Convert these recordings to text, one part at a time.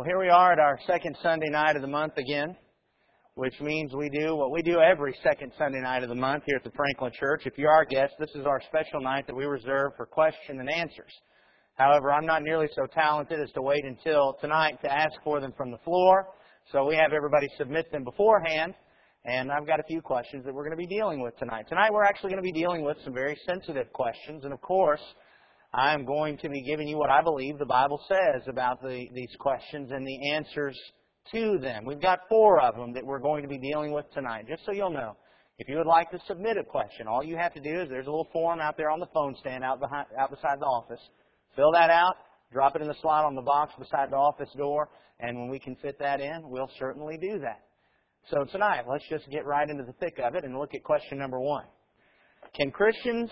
Well, here we are at our second Sunday night of the month again, which means we do what we do every second Sunday night of the month here at the Franklin Church. If you're our guest, this is our special night that we reserve for question and answers. However, I'm not nearly so talented as to wait until tonight to ask for them from the floor, so we have everybody submit them beforehand. And I've got a few questions that we're going to be dealing with tonight. Tonight we're actually going to be dealing with some very sensitive questions, and of course, I'm going to be giving you what I believe the Bible says about the, these questions and the answers to them. We've got four of them that we're going to be dealing with tonight, just so you'll know. If you would like to submit a question, all you have to do is there's a little form out there on the phone stand out, behind, out beside the office. Fill that out, drop it in the slot on the box beside the office door, and when we can fit that in, we'll certainly do that. So tonight, let's just get right into the thick of it and look at question number one. Can Christians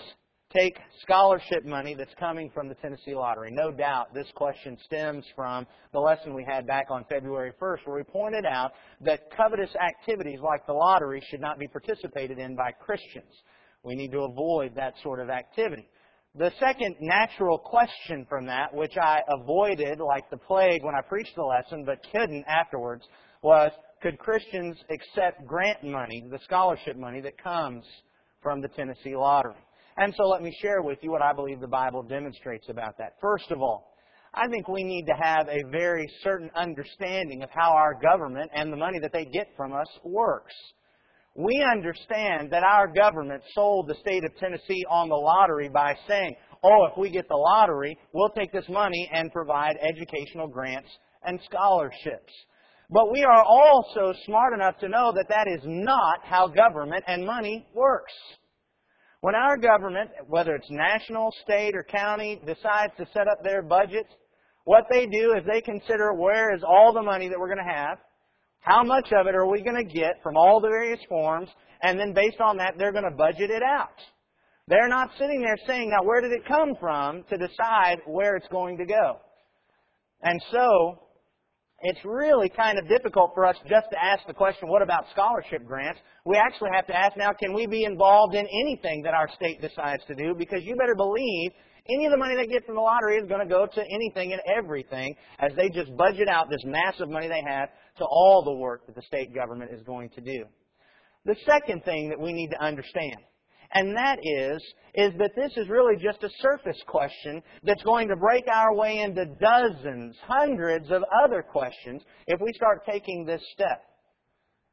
take scholarship money that's coming from the Tennessee Lottery. No doubt this question stems from the lesson we had back on February 1st where we pointed out that covetous activities like the lottery should not be participated in by Christians. We need to avoid that sort of activity. The second natural question from that, which I avoided like the plague when I preached the lesson but couldn't afterwards, was could Christians accept grant money, the scholarship money that comes from the Tennessee Lottery? And so let me share with you what I believe the Bible demonstrates about that. First of all, I think we need to have a very certain understanding of how our government and the money that they get from us works. We understand that our government sold the state of Tennessee on the lottery by saying, oh, if we get the lottery, we'll take this money and provide educational grants and scholarships. But we are also smart enough to know that that is not how government and money works. When our government, whether it's national, state, or county, decides to set up their budgets, what they do is they consider where is all the money that we're going to have, how much of it are we going to get from all the various forms, and then based on that, they're going to budget it out. They're not sitting there saying, now where did it come from to decide where it's going to go. And so, it's really kind of difficult for us just to ask the question, what about scholarship grants? We actually have to ask now, can we be involved in anything that our state decides to do? Because you better believe any of the money they get from the lottery is going to go to anything and everything as they just budget out this massive money they have to all the work that the state government is going to do. The second thing that we need to understand and that is, is that this is really just a surface question that's going to break our way into dozens, hundreds of other questions if we start taking this step.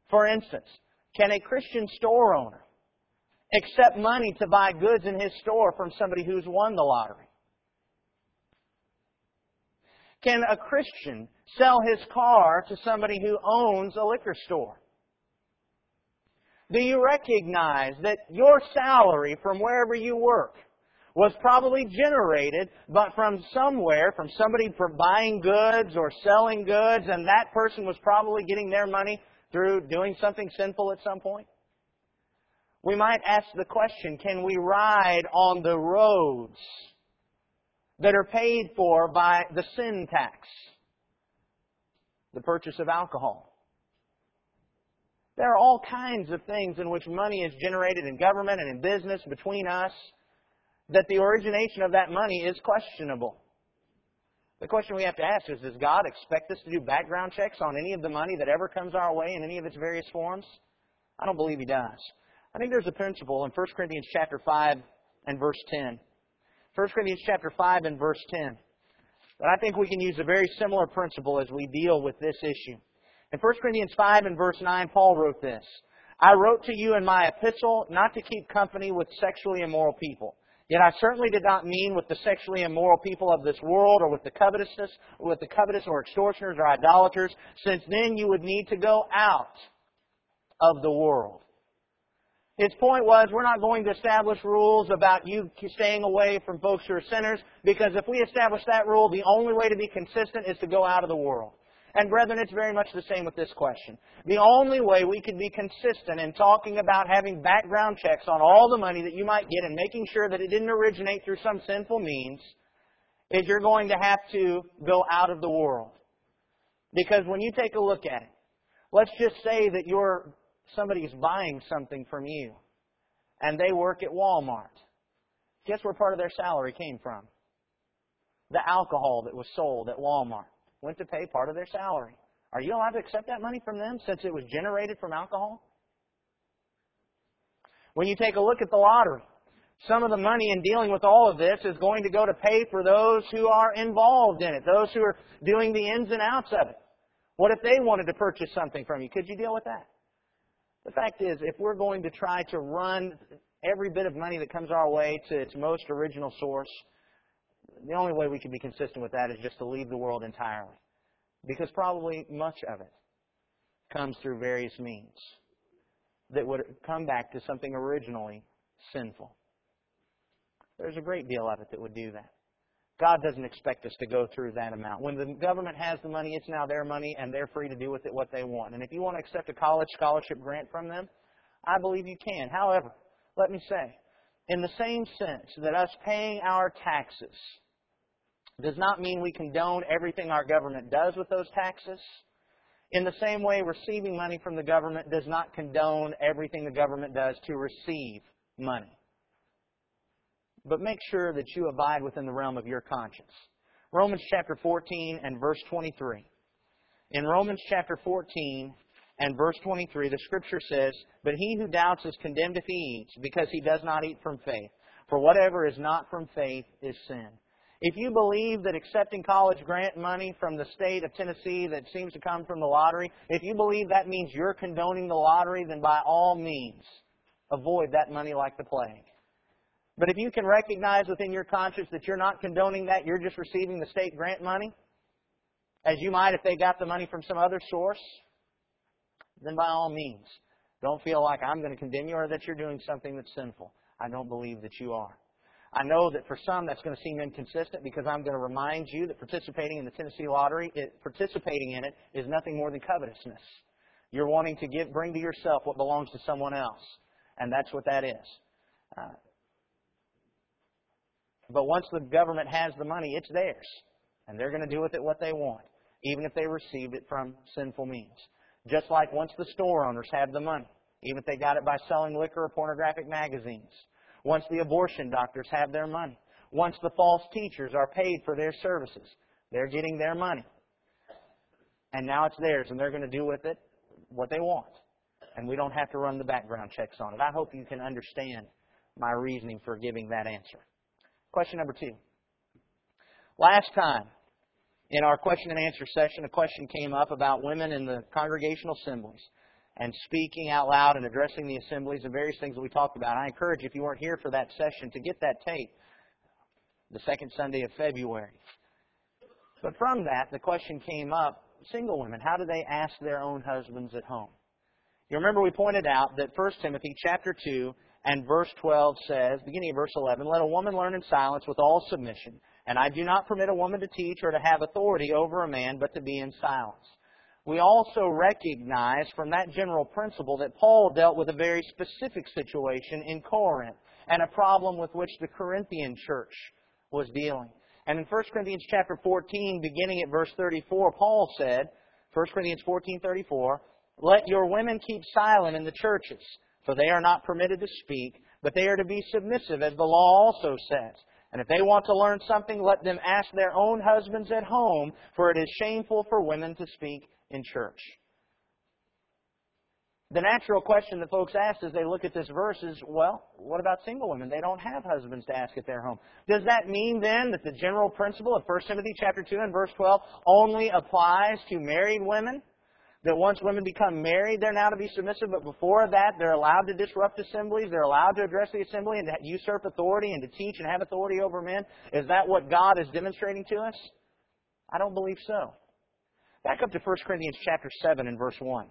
For instance, can a Christian store owner accept money to buy goods in his store from somebody who's won the lottery? Can a Christian sell his car to somebody who owns a liquor store? Do you recognize that your salary from wherever you work was probably generated but from somewhere, from somebody for buying goods or selling goods, and that person was probably getting their money through doing something sinful at some point? We might ask the question, can we ride on the roads that are paid for by the sin tax, the purchase of alcohol? There are all kinds of things in which money is generated in government and in business between us that the origination of that money is questionable. The question we have to ask is, does God expect us to do background checks on any of the money that ever comes our way in any of its various forms? I don't believe He does. I think there's a principle in 1 Corinthians chapter 5 and verse 10. 1 Corinthians chapter 5 and verse 10. But I think we can use a very similar principle as we deal with this issue. In 1 Corinthians 5 and verse 9, Paul wrote this. I wrote to you in my epistle not to keep company with sexually immoral people. Yet I certainly did not mean with the sexually immoral people of this world or with the covetousness, or with the covetous or extortioners or idolaters, since then you would need to go out of the world. His point was, we're not going to establish rules about you staying away from folks who are sinners, because if we establish that rule, the only way to be consistent is to go out of the world. And brethren, it's very much the same with this question. The only way we could be consistent in talking about having background checks on all the money that you might get and making sure that it didn't originate through some sinful means is you're going to have to go out of the world. Because when you take a look at it, let's just say that you're somebody's buying something from you and they work at Walmart. Guess where part of their salary came from? The alcohol that was sold at Walmart. Went to pay part of their salary. Are you allowed to accept that money from them since it was generated from alcohol? When you take a look at the lottery, some of the money in dealing with all of this is going to go to pay for those who are involved in it, those who are doing the ins and outs of it. What if they wanted to purchase something from you? Could you deal with that? The fact is, if we're going to try to run every bit of money that comes our way to its most original source, the only way we can be consistent with that is just to leave the world entirely. Because probably much of it comes through various means that would come back to something originally sinful. There's a great deal of it that would do that. God doesn't expect us to go through that amount. When the government has the money, it's now their money, and they're free to do with it what they want. And if you want to accept a college scholarship grant from them, I believe you can. However, let me say, in the same sense that us paying our taxes does not mean we condone everything our government does with those taxes, in the same way, receiving money from the government does not condone everything the government does to receive money but make sure that you abide within the realm of your conscience. Romans chapter 14 and verse 23. In Romans chapter 14 and verse 23, the scripture says, But he who doubts is condemned if he eats, because he does not eat from faith. For whatever is not from faith is sin. If you believe that accepting college grant money from the state of Tennessee that seems to come from the lottery, if you believe that means you're condoning the lottery, then by all means, avoid that money like the plague. But if you can recognize within your conscience that you're not condoning that, you're just receiving the state grant money, as you might if they got the money from some other source, then by all means, don't feel like I'm going to condemn you or that you're doing something that's sinful. I don't believe that you are. I know that for some that's going to seem inconsistent because I'm going to remind you that participating in the Tennessee lottery, it, participating in it is nothing more than covetousness. You're wanting to give, bring to yourself what belongs to someone else, and that's what that is. Uh, but once the government has the money, it's theirs. And they're going to do with it what they want, even if they received it from sinful means. Just like once the store owners have the money, even if they got it by selling liquor or pornographic magazines. Once the abortion doctors have their money. Once the false teachers are paid for their services, they're getting their money. And now it's theirs, and they're going to do with it what they want. And we don't have to run the background checks on it. I hope you can understand my reasoning for giving that answer. Question number two. Last time, in our question and answer session, a question came up about women in the congregational assemblies and speaking out loud and addressing the assemblies and various things that we talked about. I encourage you, if you weren't here for that session, to get that tape the second Sunday of February. But from that, the question came up single women, how do they ask their own husbands at home? You remember we pointed out that 1 Timothy chapter 2 and verse 12 says, beginning of verse 11, Let a woman learn in silence with all submission. And I do not permit a woman to teach or to have authority over a man, but to be in silence. We also recognize from that general principle that Paul dealt with a very specific situation in Corinth and a problem with which the Corinthian church was dealing. And in 1 Corinthians chapter 14, beginning at verse 34, Paul said, 1 Corinthians 14:34, "Let your women keep silent in the churches, for they are not permitted to speak, but they are to be submissive, as the law also says. And if they want to learn something, let them ask their own husbands at home, for it is shameful for women to speak in church. The natural question that folks ask as they look at this verse is, well, what about single women? They don't have husbands to ask at their home. Does that mean then that the general principle of 1 Timothy chapter 2 and verse 12 only applies to married women? That once women become married, they're now to be submissive, but before that, they're allowed to disrupt assemblies, they're allowed to address the assembly and to usurp authority and to teach and have authority over men. Is that what God is demonstrating to us? I don't believe so. Back up to 1 Corinthians chapter 7 and verse 1.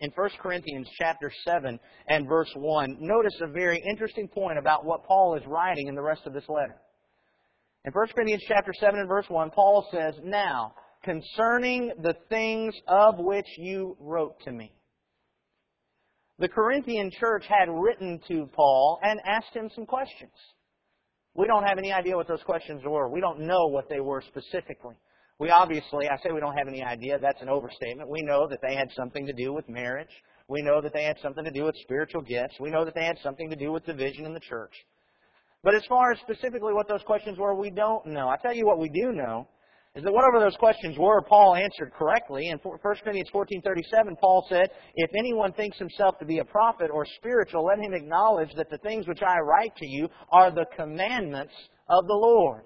In 1 Corinthians chapter 7 and verse 1, notice a very interesting point about what Paul is writing in the rest of this letter. In 1 Corinthians chapter 7 and verse 1, Paul says, Now, concerning the things of which you wrote to me. The Corinthian church had written to Paul and asked him some questions. We don't have any idea what those questions were. We don't know what they were specifically. We obviously, I say we don't have any idea, that's an overstatement. We know that they had something to do with marriage. We know that they had something to do with spiritual gifts. We know that they had something to do with division in the church. But as far as specifically what those questions were, we don't know. I tell you what we do know is that whatever those questions were, Paul answered correctly. In 1 Corinthians 14:37, Paul said, "If anyone thinks himself to be a prophet or spiritual, let him acknowledge that the things which I write to you are the commandments of the Lord."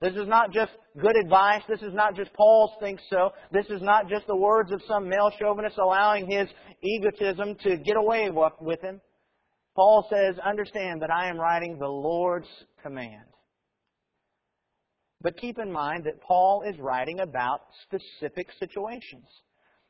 This is not just good advice. This is not just Paul's thinks so. This is not just the words of some male chauvinist allowing his egotism to get away with him. Paul says, understand that I am writing the Lord's command. But keep in mind that Paul is writing about specific situations.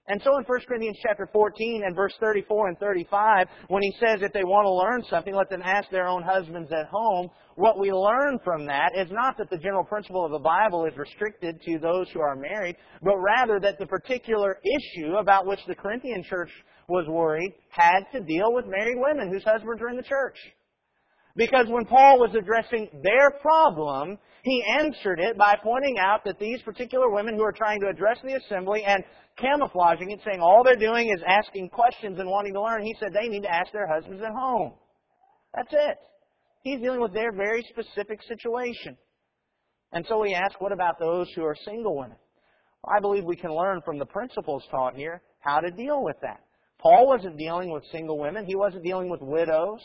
And so in 1 Corinthians chapter 14 and verse 34 and 35, when he says if they want to learn something, let them ask their own husbands at home, what we learn from that is not that the general principle of the Bible is restricted to those who are married, but rather that the particular issue about which the Corinthian church was worried had to deal with married women whose husbands were in the church. Because when Paul was addressing their problem, he answered it by pointing out that these particular women who are trying to address the assembly and camouflaging it, saying all they're doing is asking questions and wanting to learn, he said they need to ask their husbands at home. That's it. He's dealing with their very specific situation. And so we ask, what about those who are single women? Well, I believe we can learn from the principles taught here how to deal with that. Paul wasn't dealing with single women. He wasn't dealing with widows.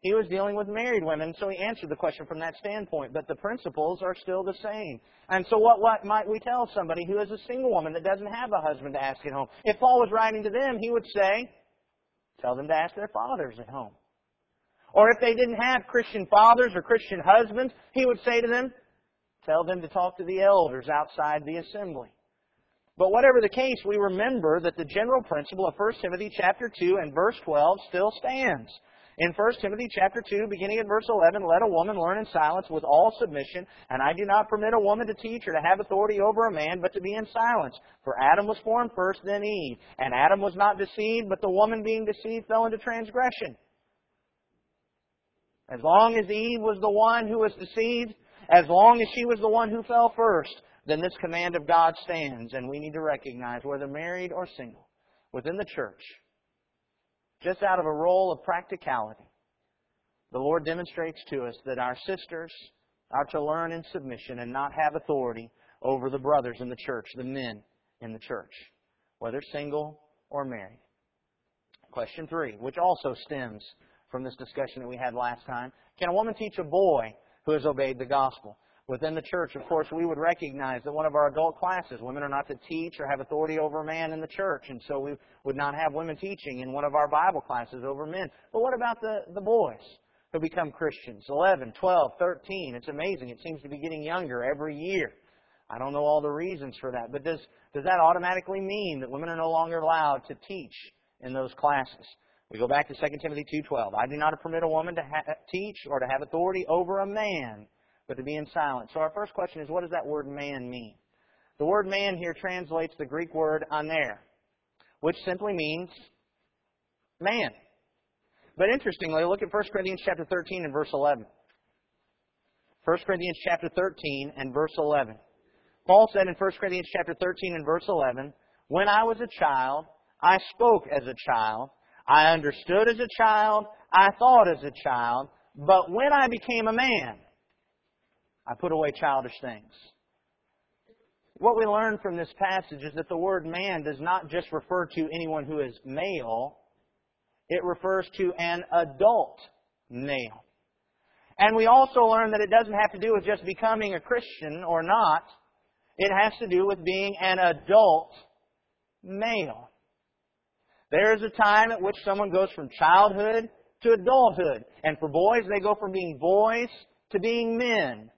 He was dealing with married women, so he answered the question from that standpoint. But the principles are still the same. And so what, what might we tell somebody who is a single woman that doesn't have a husband to ask at home? If Paul was writing to them, he would say, tell them to ask their fathers at home. Or if they didn't have Christian fathers or Christian husbands, he would say to them, tell them to talk to the elders outside the assembly. But whatever the case, we remember that the general principle of 1 Timothy chapter 2 and verse 12 still stands. In 1 Timothy chapter 2, beginning at verse 11, let a woman learn in silence with all submission, and I do not permit a woman to teach or to have authority over a man, but to be in silence. For Adam was formed first, then Eve. And Adam was not deceived, but the woman being deceived fell into transgression. As long as Eve was the one who was deceived, as long as she was the one who fell first, then this command of God stands, and we need to recognize, whether married or single, within the church, just out of a role of practicality, the Lord demonstrates to us that our sisters are to learn in submission and not have authority over the brothers in the church, the men in the church, whether single or married. Question three, which also stems from this discussion that we had last time. Can a woman teach a boy who has obeyed the gospel? Within the church, of course, we would recognize that one of our adult classes, women are not to teach or have authority over a man in the church, and so we would not have women teaching in one of our Bible classes over men. But what about the, the boys who become Christians? 11, 12, 13. It's amazing. It seems to be getting younger every year. I don't know all the reasons for that, but does, does that automatically mean that women are no longer allowed to teach in those classes? We go back to 2 Timothy 2.12. I do not permit a woman to ha- teach or to have authority over a man but to be in silence. So our first question is, what does that word man mean? The word man here translates the Greek word aner, which simply means man. But interestingly, look at 1 Corinthians chapter 13 and verse 11. 1 Corinthians chapter 13 and verse 11. Paul said in 1 Corinthians chapter 13 and verse 11, When I was a child, I spoke as a child, I understood as a child, I thought as a child, but when I became a man, I put away childish things. What we learn from this passage is that the word man does not just refer to anyone who is male, it refers to an adult male. And we also learn that it doesn't have to do with just becoming a Christian or not. It has to do with being an adult male. There is a time at which someone goes from childhood to adulthood. And for boys, they go from being boys to being men.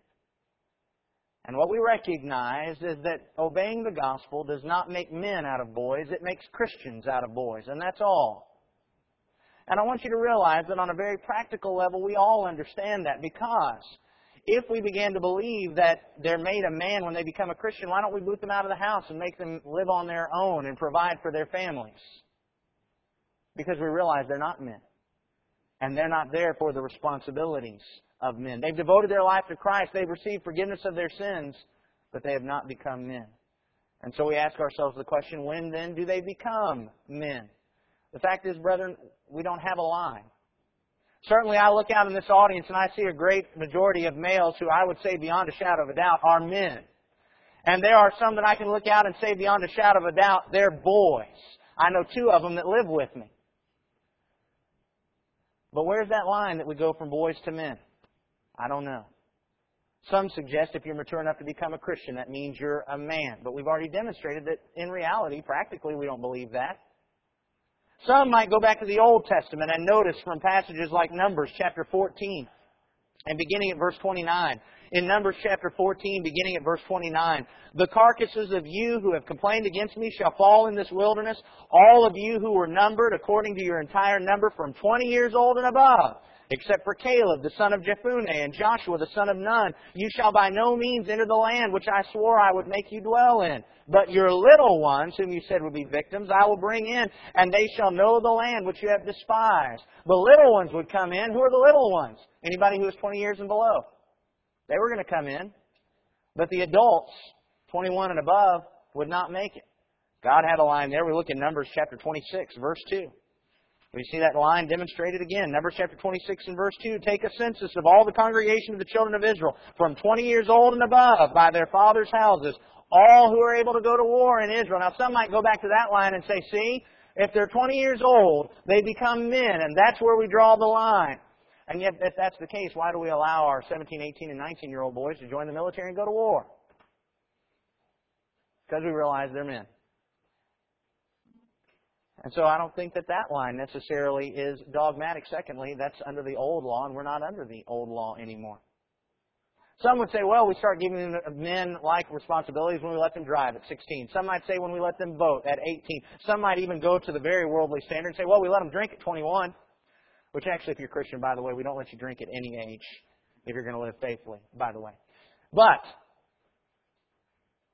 And what we recognize is that obeying the gospel does not make men out of boys, it makes Christians out of boys, and that's all. And I want you to realize that on a very practical level, we all understand that because if we began to believe that they're made a man when they become a Christian, why don't we boot them out of the house and make them live on their own and provide for their families? Because we realize they're not men. And they're not there for the responsibilities of men. They've devoted their life to Christ. They've received forgiveness of their sins, but they have not become men. And so we ask ourselves the question, when then do they become men? The fact is, brethren, we don't have a line. Certainly I look out in this audience and I see a great majority of males who I would say beyond a shadow of a doubt are men. And there are some that I can look out and say beyond a shadow of a doubt, they're boys. I know two of them that live with me. But where's that line that we go from boys to men? I don't know. Some suggest if you're mature enough to become a Christian, that means you're a man. But we've already demonstrated that in reality, practically, we don't believe that. Some might go back to the Old Testament and notice from passages like Numbers chapter 14 and beginning at verse 29. In Numbers chapter 14, beginning at verse 29, the carcasses of you who have complained against me shall fall in this wilderness, all of you who were numbered according to your entire number from 20 years old and above except for Caleb, the son of Jephunneh, and Joshua, the son of Nun. You shall by no means enter the land which I swore I would make you dwell in. But your little ones, whom you said would be victims, I will bring in, and they shall know the land which you have despised. The little ones would come in. Who are the little ones? Anybody who is 20 years and below. They were going to come in. But the adults, 21 and above, would not make it. God had a line there. We look in Numbers chapter 26, verse 2. We see that line demonstrated again. Numbers chapter 26 and verse 2. Take a census of all the congregation of the children of Israel from 20 years old and above by their fathers' houses, all who are able to go to war in Israel. Now some might go back to that line and say, see, if they're 20 years old, they become men, and that's where we draw the line. And yet, if that's the case, why do we allow our 17, 18, and 19 year old boys to join the military and go to war? Because we realize they're men. And so I don't think that that line necessarily is dogmatic. Secondly, that's under the old law, and we're not under the old law anymore. Some would say, well, we start giving men like responsibilities when we let them drive at 16. Some might say when we let them vote at 18. Some might even go to the very worldly standard and say, well, we let them drink at 21. Which actually, if you're Christian, by the way, we don't let you drink at any age if you're going to live faithfully, by the way. But,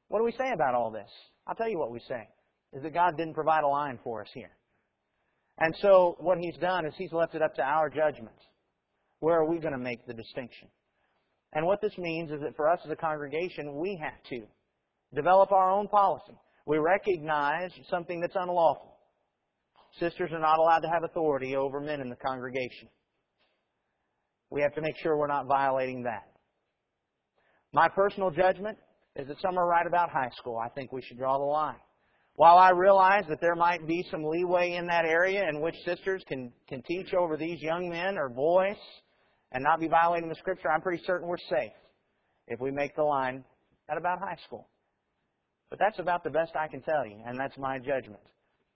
what do we say about all this? I'll tell you what we say is that God didn't provide a line for us here. And so what He's done is He's left it up to our judgment. Where are we going to make the distinction? And what this means is that for us as a congregation, we have to develop our own policy. We recognize something that's unlawful. Sisters are not allowed to have authority over men in the congregation. We have to make sure we're not violating that. My personal judgment is that somewhere right about high school, I think we should draw the line. While I realize that there might be some leeway in that area in which sisters can, can teach over these young men or boys and not be violating the scripture, I'm pretty certain we're safe if we make the line at about high school. But that's about the best I can tell you, and that's my judgment.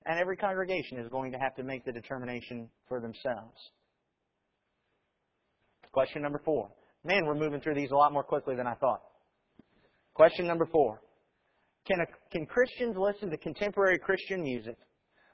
And every congregation is going to have to make the determination for themselves. Question number four. Man, we're moving through these a lot more quickly than I thought. Question number four. Can, a, can Christians listen to contemporary Christian music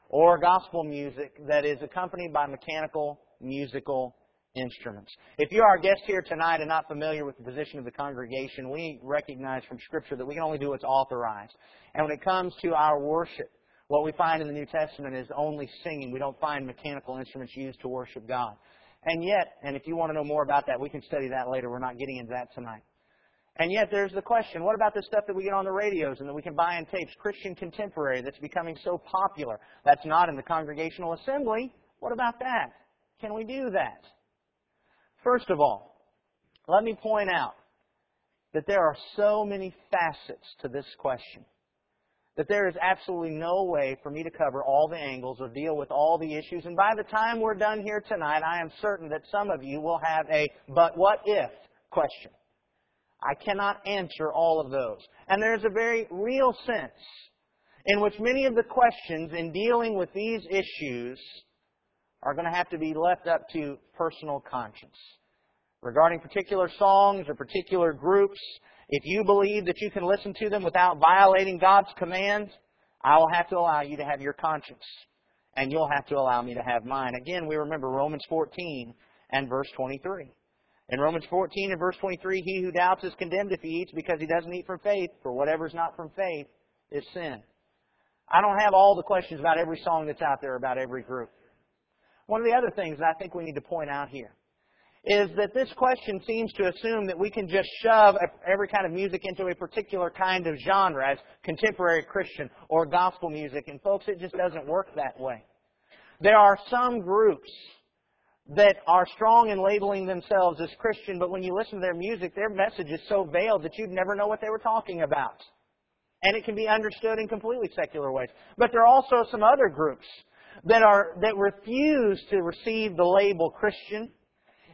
or gospel music that is accompanied by mechanical musical instruments? If you're our guest here tonight and not familiar with the position of the congregation, we recognize from Scripture that we can only do what's authorized. And when it comes to our worship, what we find in the New Testament is only singing. We don't find mechanical instruments used to worship God. And yet, and if you want to know more about that, we can study that later. We're not getting into that tonight. And yet there's the question, what about the stuff that we get on the radios and that we can buy in tapes, Christian contemporary that's becoming so popular? That's not in the congregational assembly. What about that? Can we do that? First of all, let me point out that there are so many facets to this question that there is absolutely no way for me to cover all the angles or deal with all the issues. And by the time we're done here tonight, I am certain that some of you will have a but what if question. I cannot answer all of those. And there's a very real sense in which many of the questions in dealing with these issues are going to have to be left up to personal conscience. Regarding particular songs or particular groups, if you believe that you can listen to them without violating God's commands, I will have to allow you to have your conscience. And you'll have to allow me to have mine. Again, we remember Romans 14 and verse 23. In Romans 14 and verse 23, he who doubts is condemned if he eats because he doesn't eat from faith, for whatever is not from faith is sin. I don't have all the questions about every song that's out there about every group. One of the other things that I think we need to point out here is that this question seems to assume that we can just shove every kind of music into a particular kind of genre as contemporary Christian or gospel music. And folks, it just doesn't work that way. There are some groups that are strong in labeling themselves as Christian, but when you listen to their music, their message is so veiled that you'd never know what they were talking about. And it can be understood in completely secular ways. But there are also some other groups that are, that refuse to receive the label Christian,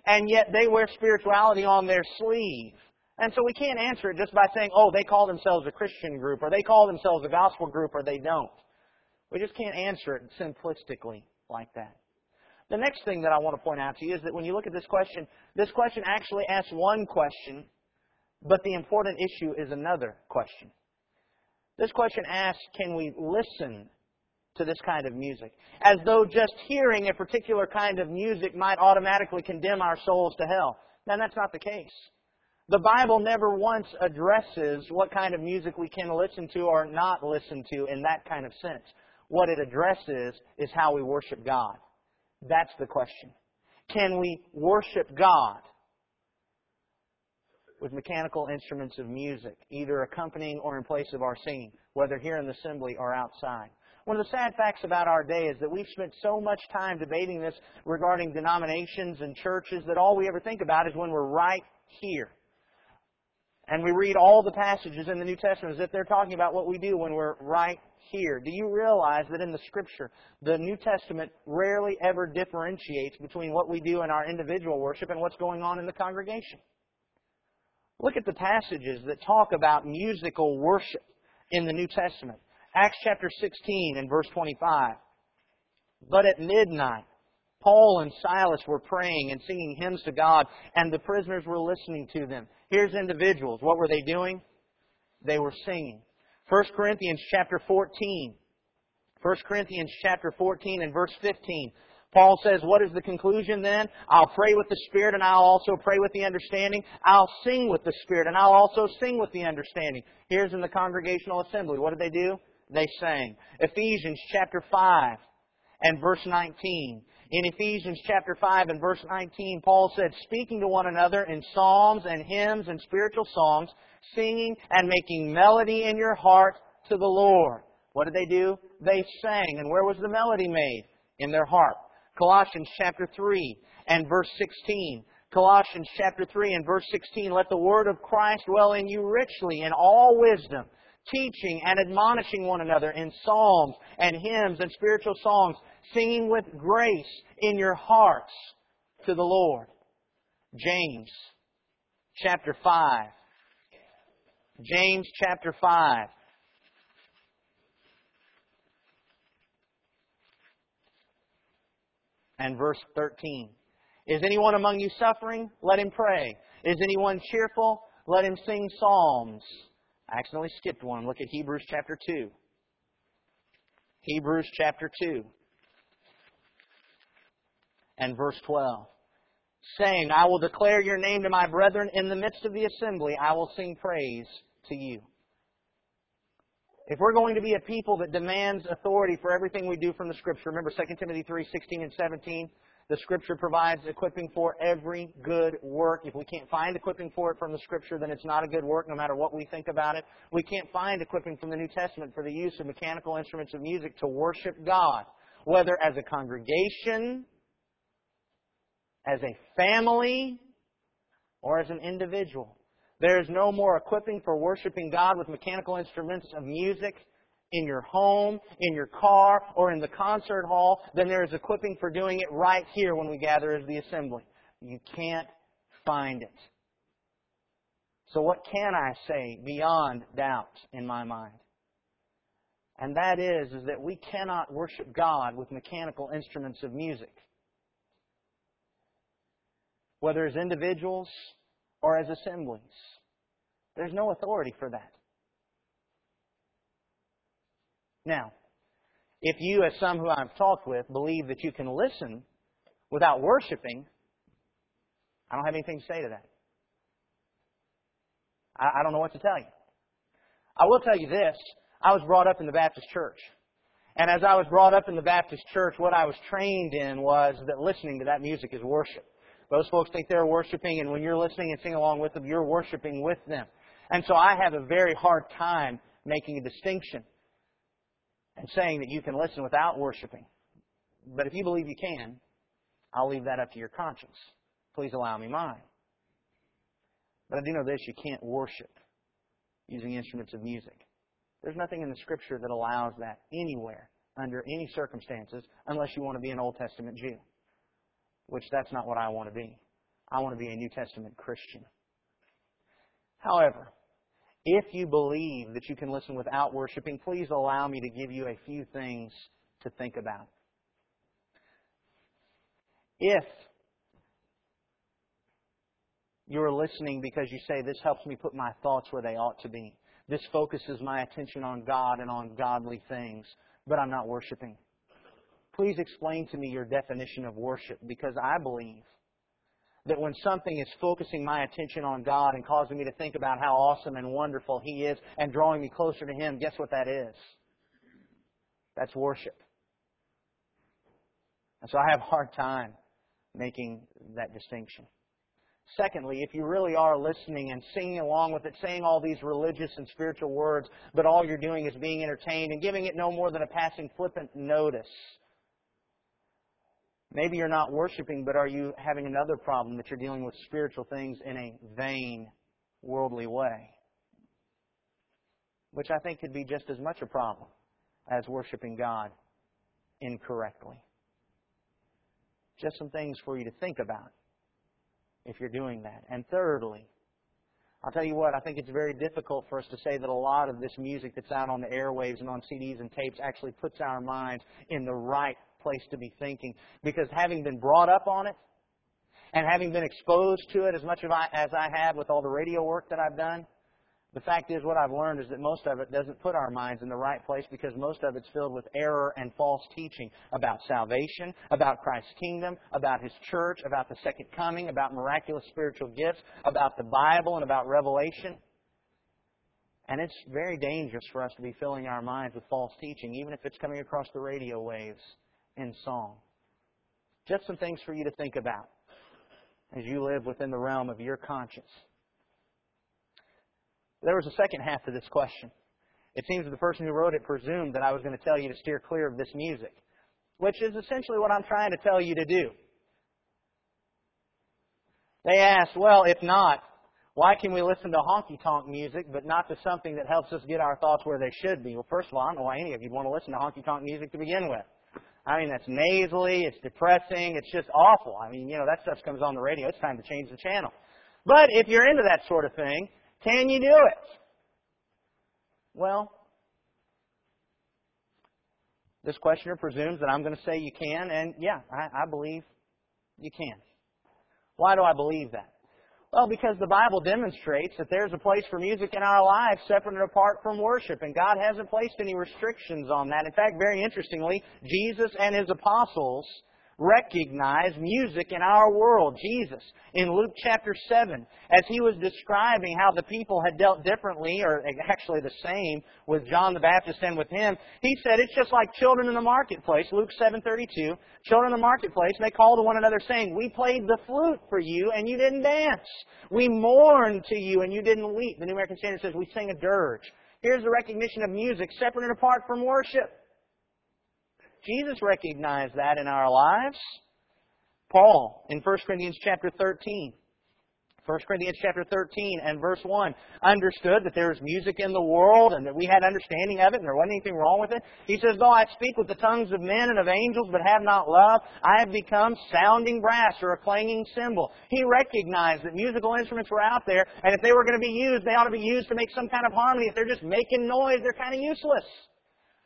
and yet they wear spirituality on their sleeve. And so we can't answer it just by saying, oh, they call themselves a Christian group, or they call themselves a gospel group, or they don't. We just can't answer it simplistically like that. The next thing that I want to point out to you is that when you look at this question, this question actually asks one question, but the important issue is another question. This question asks, can we listen to this kind of music? As though just hearing a particular kind of music might automatically condemn our souls to hell. Now that's not the case. The Bible never once addresses what kind of music we can listen to or not listen to in that kind of sense. What it addresses is how we worship God. That's the question. Can we worship God with mechanical instruments of music, either accompanying or in place of our singing, whether here in the assembly or outside? One of the sad facts about our day is that we've spent so much time debating this regarding denominations and churches that all we ever think about is when we're right here. And we read all the passages in the New Testament as if they're talking about what we do when we're right here. Do you realize that in the Scripture, the New Testament rarely ever differentiates between what we do in our individual worship and what's going on in the congregation? Look at the passages that talk about musical worship in the New Testament. Acts chapter 16 and verse 25. But at midnight, Paul and Silas were praying and singing hymns to God, and the prisoners were listening to them. Here's individuals. What were they doing? They were singing. 1 Corinthians chapter 14. 1 Corinthians chapter 14 and verse 15. Paul says, what is the conclusion then? I'll pray with the Spirit and I'll also pray with the understanding. I'll sing with the Spirit and I'll also sing with the understanding. Here's in the congregational assembly. What did they do? They sang. Ephesians chapter 5 and verse 19. In Ephesians chapter 5 and verse 19, Paul said, speaking to one another in psalms and hymns and spiritual songs, singing and making melody in your heart to the Lord. What did they do? They sang. And where was the melody made? In their heart. Colossians chapter 3 and verse 16. Colossians chapter 3 and verse 16, let the word of Christ dwell in you richly in all wisdom, teaching and admonishing one another in psalms and hymns and spiritual songs, singing with grace in your hearts to the Lord. James chapter 5 James chapter 5. And verse 13. Is anyone among you suffering? Let him pray. Is anyone cheerful? Let him sing psalms. I accidentally skipped one. Look at Hebrews chapter 2. Hebrews chapter 2 and verse 12 saying, I will declare your name to my brethren in the midst of the assembly. I will sing praise to you. If we're going to be a people that demands authority for everything we do from the Scripture, remember 2 Timothy 3, 16 and 17, the Scripture provides equipping for every good work. If we can't find equipping for it from the Scripture, then it's not a good work no matter what we think about it. We can't find equipping from the New Testament for the use of mechanical instruments of music to worship God, whether as a congregation, as a family, or as an individual. There is no more equipping for worshiping God with mechanical instruments of music in your home, in your car, or in the concert hall then there is equipping for doing it right here when we gather as the assembly. You can't find it. So what can I say beyond doubt in my mind? And that is, is that we cannot worship God with mechanical instruments of music whether as individuals or as assemblies. There's no authority for that. Now, if you, as some who I've talked with, believe that you can listen without worshiping, I don't have anything to say to that. I, I don't know what to tell you. I will tell you this. I was brought up in the Baptist church. And as I was brought up in the Baptist church, what I was trained in was that listening to that music is worship. Those folks think they're worshiping, and when you're listening and singing along with them, you're worshiping with them. And so I have a very hard time making a distinction and saying that you can listen without worshiping. But if you believe you can, I'll leave that up to your conscience. Please allow me mine. But I do know this you can't worship using instruments of music. There's nothing in the Scripture that allows that anywhere, under any circumstances, unless you want to be an Old Testament Jew. Which that's not what I want to be. I want to be a New Testament Christian. However, if you believe that you can listen without worshiping, please allow me to give you a few things to think about. If you're listening because you say, This helps me put my thoughts where they ought to be, this focuses my attention on God and on godly things, but I'm not worshiping. Please explain to me your definition of worship because I believe that when something is focusing my attention on God and causing me to think about how awesome and wonderful He is and drawing me closer to Him, guess what that is? That's worship. And so I have a hard time making that distinction. Secondly, if you really are listening and singing along with it, saying all these religious and spiritual words, but all you're doing is being entertained and giving it no more than a passing flippant notice, maybe you're not worshiping, but are you having another problem that you're dealing with spiritual things in a vain, worldly way? Which I think could be just as much a problem as worshiping God incorrectly. Just some things for you to think about if you're doing that. And thirdly, I'll tell you what, I think it's very difficult for us to say that a lot of this music that's out on the airwaves and on CDs and tapes actually puts our minds in the right place to be thinking. Because having been brought up on it, and having been exposed to it as much as I have with all the radio work that I've done, the fact is, what I've learned is that most of it doesn't put our minds in the right place because most of it's filled with error and false teaching about salvation, about Christ's kingdom, about His church, about the second coming, about miraculous spiritual gifts, about the Bible, and about Revelation. And it's very dangerous for us to be filling our minds with false teaching, even if it's coming across the radio waves in song. Just some things for you to think about as you live within the realm of your conscience. There was a second half to this question. It seems that the person who wrote it presumed that I was going to tell you to steer clear of this music, which is essentially what I'm trying to tell you to do. They asked, well, if not, why can we listen to honky tonk music but not to something that helps us get our thoughts where they should be? Well, first of all, I don't know why any of you'd want to listen to honky tonk music to begin with. I mean, that's nasally, it's depressing, it's just awful. I mean, you know, that stuff comes on the radio, it's time to change the channel. But if you're into that sort of thing, can you do it? Well, this questioner presumes that I'm going to say you can, and yeah, I, I believe you can. Why do I believe that? Well, because the Bible demonstrates that there's a place for music in our lives separate and apart from worship, and God hasn't placed any restrictions on that. In fact, very interestingly, Jesus and His apostles recognize music in our world. Jesus, in Luke chapter 7, as he was describing how the people had dealt differently, or actually the same, with John the Baptist and with him, he said it's just like children in the marketplace. Luke 7.32, children in the marketplace, they call to one another saying, We played the flute for you and you didn't dance. We mourned to you and you didn't weep. The New American Standard says we sing a dirge. Here's the recognition of music separate and apart from worship. Jesus recognized that in our lives. Paul, in 1 Corinthians chapter 13, 1 Corinthians chapter 13 and verse 1 understood that there was music in the world and that we had understanding of it and there wasn't anything wrong with it. He says, Though I speak with the tongues of men and of angels but have not love, I have become sounding brass or a clanging cymbal. He recognized that musical instruments were out there and if they were going to be used, they ought to be used to make some kind of harmony. If they're just making noise, they're kind of useless.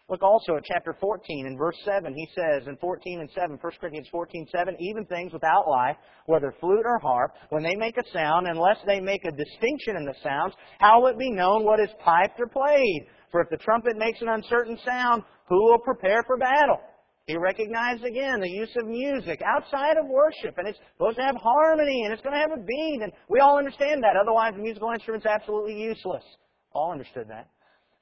Look also at chapter 14 and verse 7. He says in 14 and 7, 1 Corinthians 14, 7, even things without life, whether flute or harp, when they make a sound, unless they make a distinction in the sounds, how will it be known what is piped or played? For if the trumpet makes an uncertain sound, who will prepare for battle? He recognized again the use of music outside of worship, and it's supposed to have harmony, and it's going to have a beat, and we all understand that. Otherwise, the musical instrument's absolutely useless. All understood that.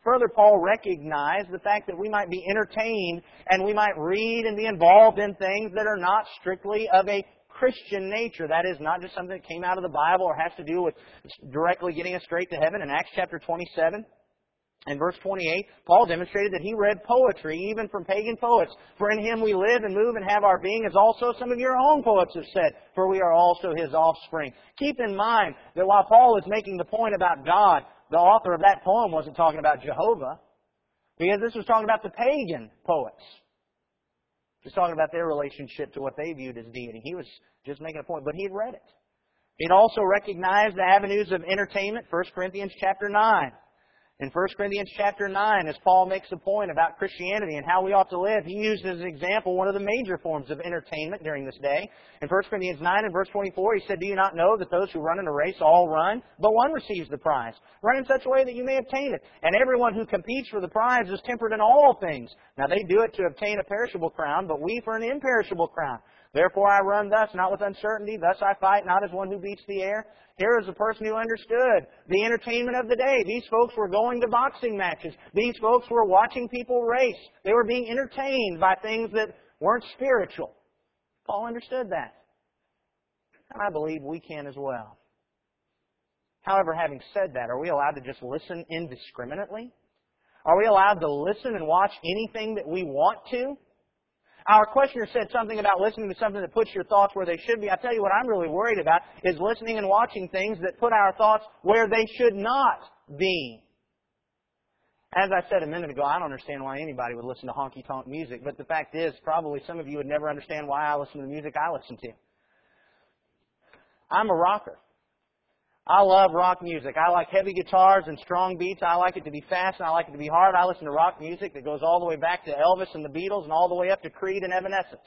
Further, Paul recognized the fact that we might be entertained and we might read and be involved in things that are not strictly of a Christian nature. That is not just something that came out of the Bible or has to do with directly getting us straight to heaven. In Acts chapter 27, in verse 28, Paul demonstrated that he read poetry, even from pagan poets. For in him we live and move and have our being, as also some of your own poets have said, for we are also his offspring. Keep in mind that while Paul is making the point about God, the author of that poem wasn't talking about Jehovah. Because this was talking about the pagan poets. Just talking about their relationship to what they viewed as deity. He was just making a point, but he had read it. He'd also recognized the avenues of entertainment, 1 Corinthians chapter 9. In 1 Corinthians chapter 9, as Paul makes a point about Christianity and how we ought to live, he used as an example one of the major forms of entertainment during this day. In 1 Corinthians 9 and verse 24, he said, Do you not know that those who run in a race all run, but one receives the prize? Run in such a way that you may obtain it. And everyone who competes for the prize is tempered in all things. Now they do it to obtain a perishable crown, but we for an imperishable crown. Therefore I run thus, not with uncertainty. Thus I fight, not as one who beats the air. Here is a person who understood the entertainment of the day. These folks were going to boxing matches. These folks were watching people race. They were being entertained by things that weren't spiritual. Paul understood that. And I believe we can as well. However, having said that, are we allowed to just listen indiscriminately? Are we allowed to listen and watch anything that we want to? Our questioner said something about listening to something that puts your thoughts where they should be. I tell you what I'm really worried about is listening and watching things that put our thoughts where they should not be. As I said a minute ago, I don't understand why anybody would listen to honky tonk music, but the fact is, probably some of you would never understand why I listen to the music I listen to. I'm a rocker. I love rock music. I like heavy guitars and strong beats. I like it to be fast and I like it to be hard. I listen to rock music that goes all the way back to Elvis and the Beatles and all the way up to Creed and Evanescence.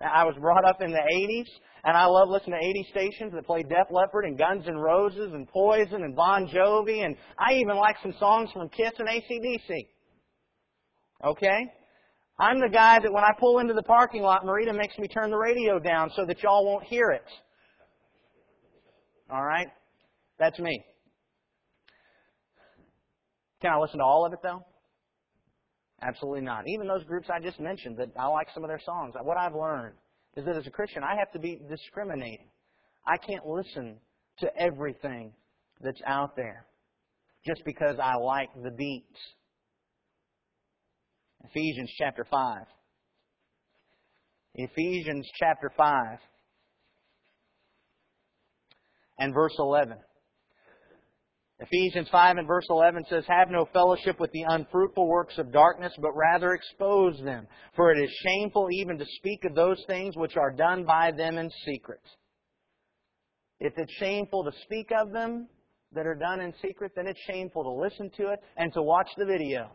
I was brought up in the 80s and I love listening to 80 stations that play Def Leppard and Guns N' Roses and Poison and Bon Jovi and I even like some songs from Kiss and ACDC. Okay? I'm the guy that when I pull into the parking lot, Marita makes me turn the radio down so that y'all won't hear it. All right? That's me. Can I listen to all of it though? Absolutely not. Even those groups I just mentioned that I like some of their songs. What I've learned is that as a Christian, I have to be discriminating. I can't listen to everything that's out there just because I like the beats. Ephesians chapter 5. Ephesians chapter 5 and verse 11. Ephesians 5 and verse 11 says, Have no fellowship with the unfruitful works of darkness, but rather expose them. For it is shameful even to speak of those things which are done by them in secret. If it's shameful to speak of them that are done in secret, then it's shameful to listen to it and to watch the video.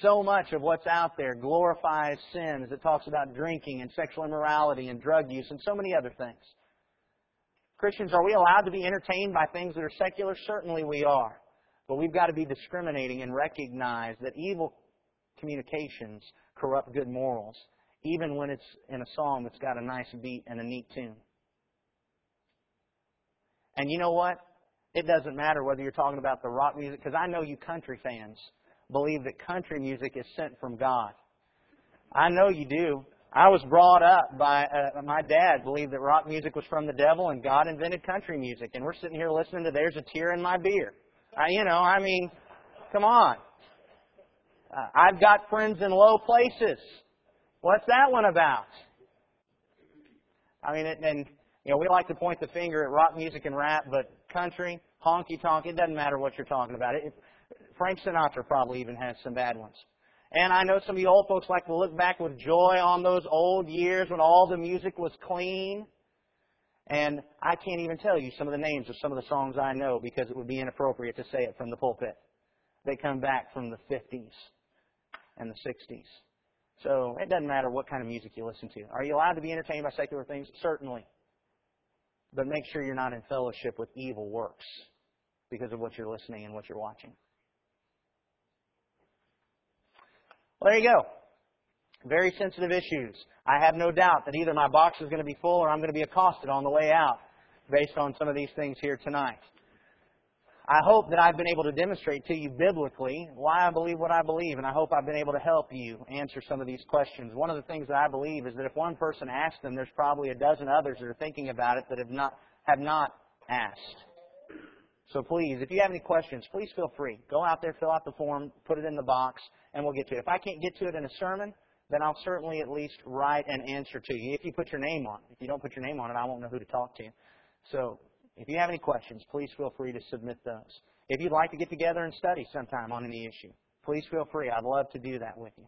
So much of what's out there glorifies sin as it talks about drinking and sexual immorality and drug use and so many other things. Christians, are we allowed to be entertained by things that are secular? Certainly we are. But we've got to be discriminating and recognize that evil communications corrupt good morals, even when it's in a song that's got a nice beat and a neat tune. And you know what? It doesn't matter whether you're talking about the rock music, because I know you country fans believe that country music is sent from God. I know you do. I was brought up by uh, my dad believed that rock music was from the devil and God invented country music, and we're sitting here listening to "There's a Tear in My Beer." I, you know, I mean, come on. Uh, I've got friends in low places. What's that one about? I mean, and, and you know, we like to point the finger at rock music and rap, but country, honky tonk, it doesn't matter what you're talking about. It, Frank Sinatra probably even has some bad ones. And I know some of you old folks like to look back with joy on those old years when all the music was clean. And I can't even tell you some of the names of some of the songs I know because it would be inappropriate to say it from the pulpit. They come back from the 50s and the 60s. So it doesn't matter what kind of music you listen to. Are you allowed to be entertained by secular things? Certainly. But make sure you're not in fellowship with evil works because of what you're listening and what you're watching. Well, there you go. Very sensitive issues. I have no doubt that either my box is going to be full or I'm going to be accosted on the way out based on some of these things here tonight. I hope that I've been able to demonstrate to you biblically why I believe what I believe, and I hope I've been able to help you answer some of these questions. One of the things that I believe is that if one person asks them, there's probably a dozen others that are thinking about it that have not have not asked. So please, if you have any questions, please feel free. Go out there, fill out the form, put it in the box, and we'll get to it. If I can't get to it in a sermon, then I'll certainly at least write an answer to you if you put your name on it. If you don't put your name on it, I won't know who to talk to. So if you have any questions, please feel free to submit those. if you'd like to get together and study sometime on any issue, please feel free. I'd love to do that with you.